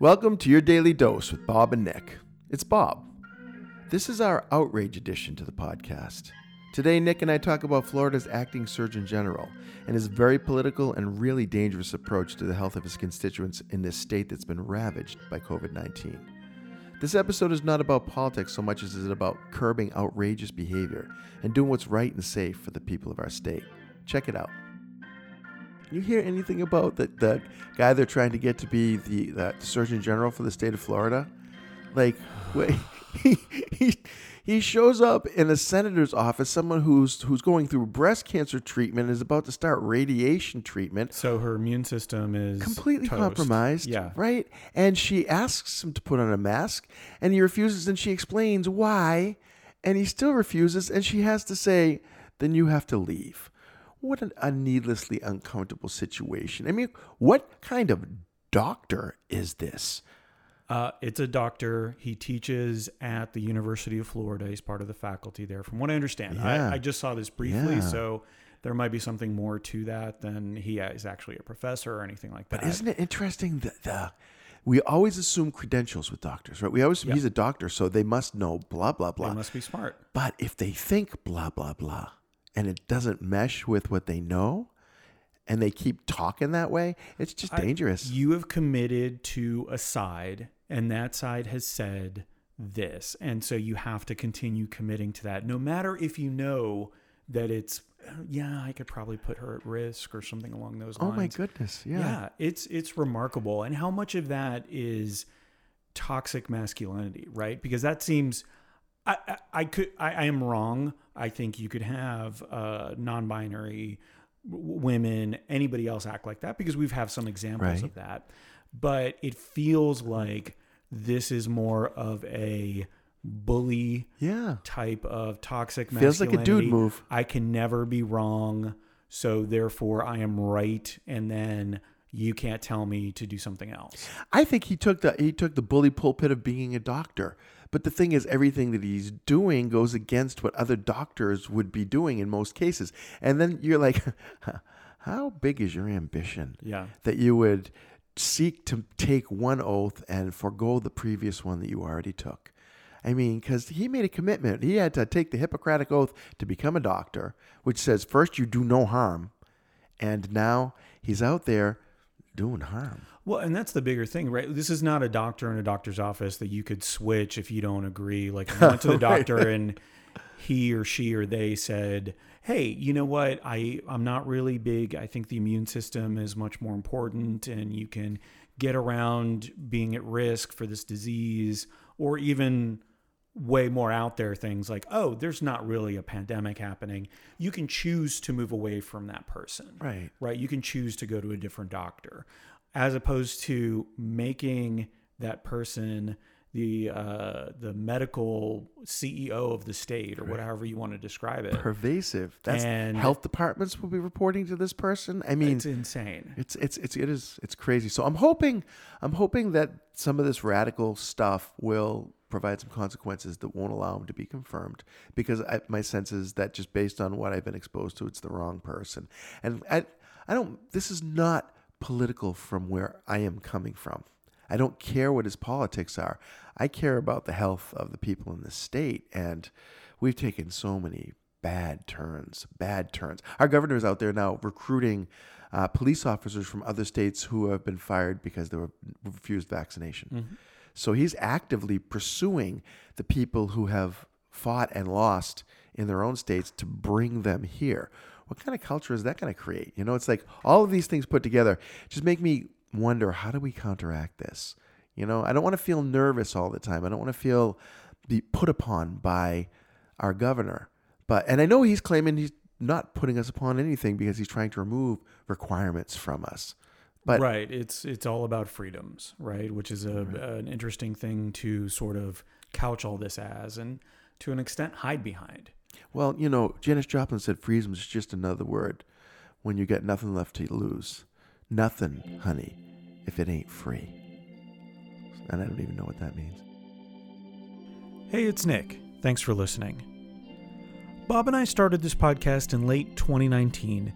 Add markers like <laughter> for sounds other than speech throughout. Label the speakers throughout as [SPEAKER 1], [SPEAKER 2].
[SPEAKER 1] Welcome to your daily dose with Bob and Nick. It's Bob. This is our outrage edition to the podcast. Today, Nick and I talk about Florida's acting Surgeon General and his very political and really dangerous approach to the health of his constituents in this state that's been ravaged by COVID 19. This episode is not about politics so much as it is about curbing outrageous behavior and doing what's right and safe for the people of our state. Check it out. You hear anything about the, the guy they're trying to get to be the, the Surgeon General for the state of Florida? Like, wait, <laughs> he, he, he shows up in a senator's office, someone who's who's going through breast cancer treatment is about to start radiation treatment.
[SPEAKER 2] So her immune system is
[SPEAKER 1] completely
[SPEAKER 2] toast.
[SPEAKER 1] compromised.
[SPEAKER 2] Yeah.
[SPEAKER 1] Right? And she asks him to put on a mask and he refuses and she explains why and he still refuses and she has to say, Then you have to leave. What an, a needlessly uncomfortable situation. I mean, what kind of doctor is this?
[SPEAKER 2] Uh, it's a doctor. He teaches at the University of Florida. He's part of the faculty there, from what I understand.
[SPEAKER 1] Yeah.
[SPEAKER 2] I, I just saw this briefly,
[SPEAKER 1] Yeah.
[SPEAKER 2] so there might be something more to that than he is actually a professor or anything like that.
[SPEAKER 1] But isn't it interesting that the we always assume credentials with doctors, right? We always
[SPEAKER 2] Yep.
[SPEAKER 1] he's a doctor, so they must know blah blah blah.
[SPEAKER 2] they must be smart.
[SPEAKER 1] But if they think blah, blah, blah, and it doesn't mesh with what they know, and they keep talking that way, it's just
[SPEAKER 2] I-
[SPEAKER 1] dangerous.
[SPEAKER 2] You have committed to a side, and that side has said this. And so you have to continue committing to that, no matter if you know that it's, uh, yeah, I could probably put her at risk or something along those lines.
[SPEAKER 1] oh my goodness. Yeah.
[SPEAKER 2] Yeah, it's it's remarkable, and how much of that is toxic masculinity, right? Because that seems, I I, I could I, I am wrong. I think you could have uh, non-binary women, anybody else act like that because we've have some examples
[SPEAKER 1] Right.
[SPEAKER 2] of that, but it feels like this is more of a bully
[SPEAKER 1] Yeah.
[SPEAKER 2] type of toxic masculinity.
[SPEAKER 1] Feels like a dude move.
[SPEAKER 2] I can never be wrong, so therefore I am right, and then you can't tell me to do something else.
[SPEAKER 1] I think he took the he took the bully pulpit of being a doctor. But the thing is, everything that he's doing goes against what other doctors would be doing in most cases. And then you're like, <laughs> how big is your ambition?
[SPEAKER 2] Yeah.
[SPEAKER 1] that you would seek to take one oath and forego the previous one that you already took. I mean, because he made a commitment. He had to take the Hippocratic oath to become a doctor, which says first you do no harm, and now he's out there doing harm.
[SPEAKER 2] Well, and that's the bigger thing, right? This is not a doctor in a doctor's office that you could switch if you don't agree. Like you went to the <laughs>
[SPEAKER 1] Right.
[SPEAKER 2] doctor and he or she or they said, "Hey, you know what? I I'm not really big. I think the immune system is much more important and you can get around being at risk for this disease or even way more out there things like, "Oh, there's not really a pandemic happening." You can choose to move away from that person
[SPEAKER 1] Right.
[SPEAKER 2] right? You can choose to go to a different doctor, as opposed to making that person the uh, the medical CEO of the state or whatever you want to describe it.
[SPEAKER 1] Pervasive. That's
[SPEAKER 2] And-
[SPEAKER 1] health departments will be reporting to this person. I mean,
[SPEAKER 2] It's insane.
[SPEAKER 1] It's it's it's it is it's crazy. So I'm hoping I'm hoping that some of this radical stuff will provide some consequences that won't allow him to be confirmed because I, my sense is that just based on what I've been exposed to, it's the wrong person. And I I don't. This is not political from where I am coming from. I don't care what his politics are. I care about the health of the people in the state, and we've taken so many bad turns, bad turns. Our governor is out there now recruiting uh, police officers from other states who have been fired because they were refused vaccination. So he's actively pursuing the people who have fought and lost in their own states to bring them here. What kind of culture is that going to create? You know, it's like all of these things put together just make me wonder how do we counteract this? You know, I don't want to feel nervous all the time. I don't want to feel be put upon by our governor. But and I know he's claiming he's not putting us upon anything because he's trying to remove requirements from us. But
[SPEAKER 2] right. It's it's all about freedoms, right? Which is a an interesting thing to sort of couch all this as, and to an extent hide behind.
[SPEAKER 1] well, you know, Janis Joplin said freedom is just another word when you got nothing left to lose. Nothing, honey, if it ain't free. And I don't even know what that means.
[SPEAKER 2] Hey, it's Nick. Thanks for listening. Bob and I started this podcast in late 2019,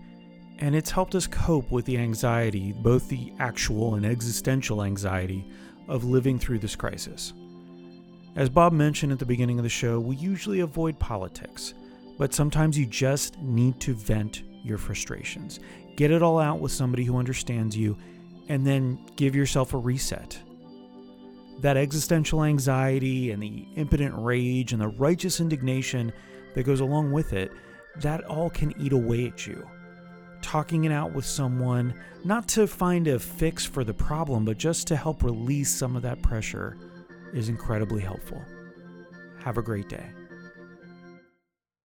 [SPEAKER 2] and it's helped us cope with the anxiety, both the actual and existential anxiety, of living through this crisis. As Bob mentioned at the beginning of the show, we usually avoid politics, but sometimes you just need to vent your frustrations. Get it all out with somebody who understands you, and then give yourself a reset. That existential anxiety and the impotent rage and the righteous indignation that goes along with it, that all can eat away at you. Talking it out with someone, not to find a fix for the problem, but just to help release some of that pressure, is incredibly helpful. Have a great day.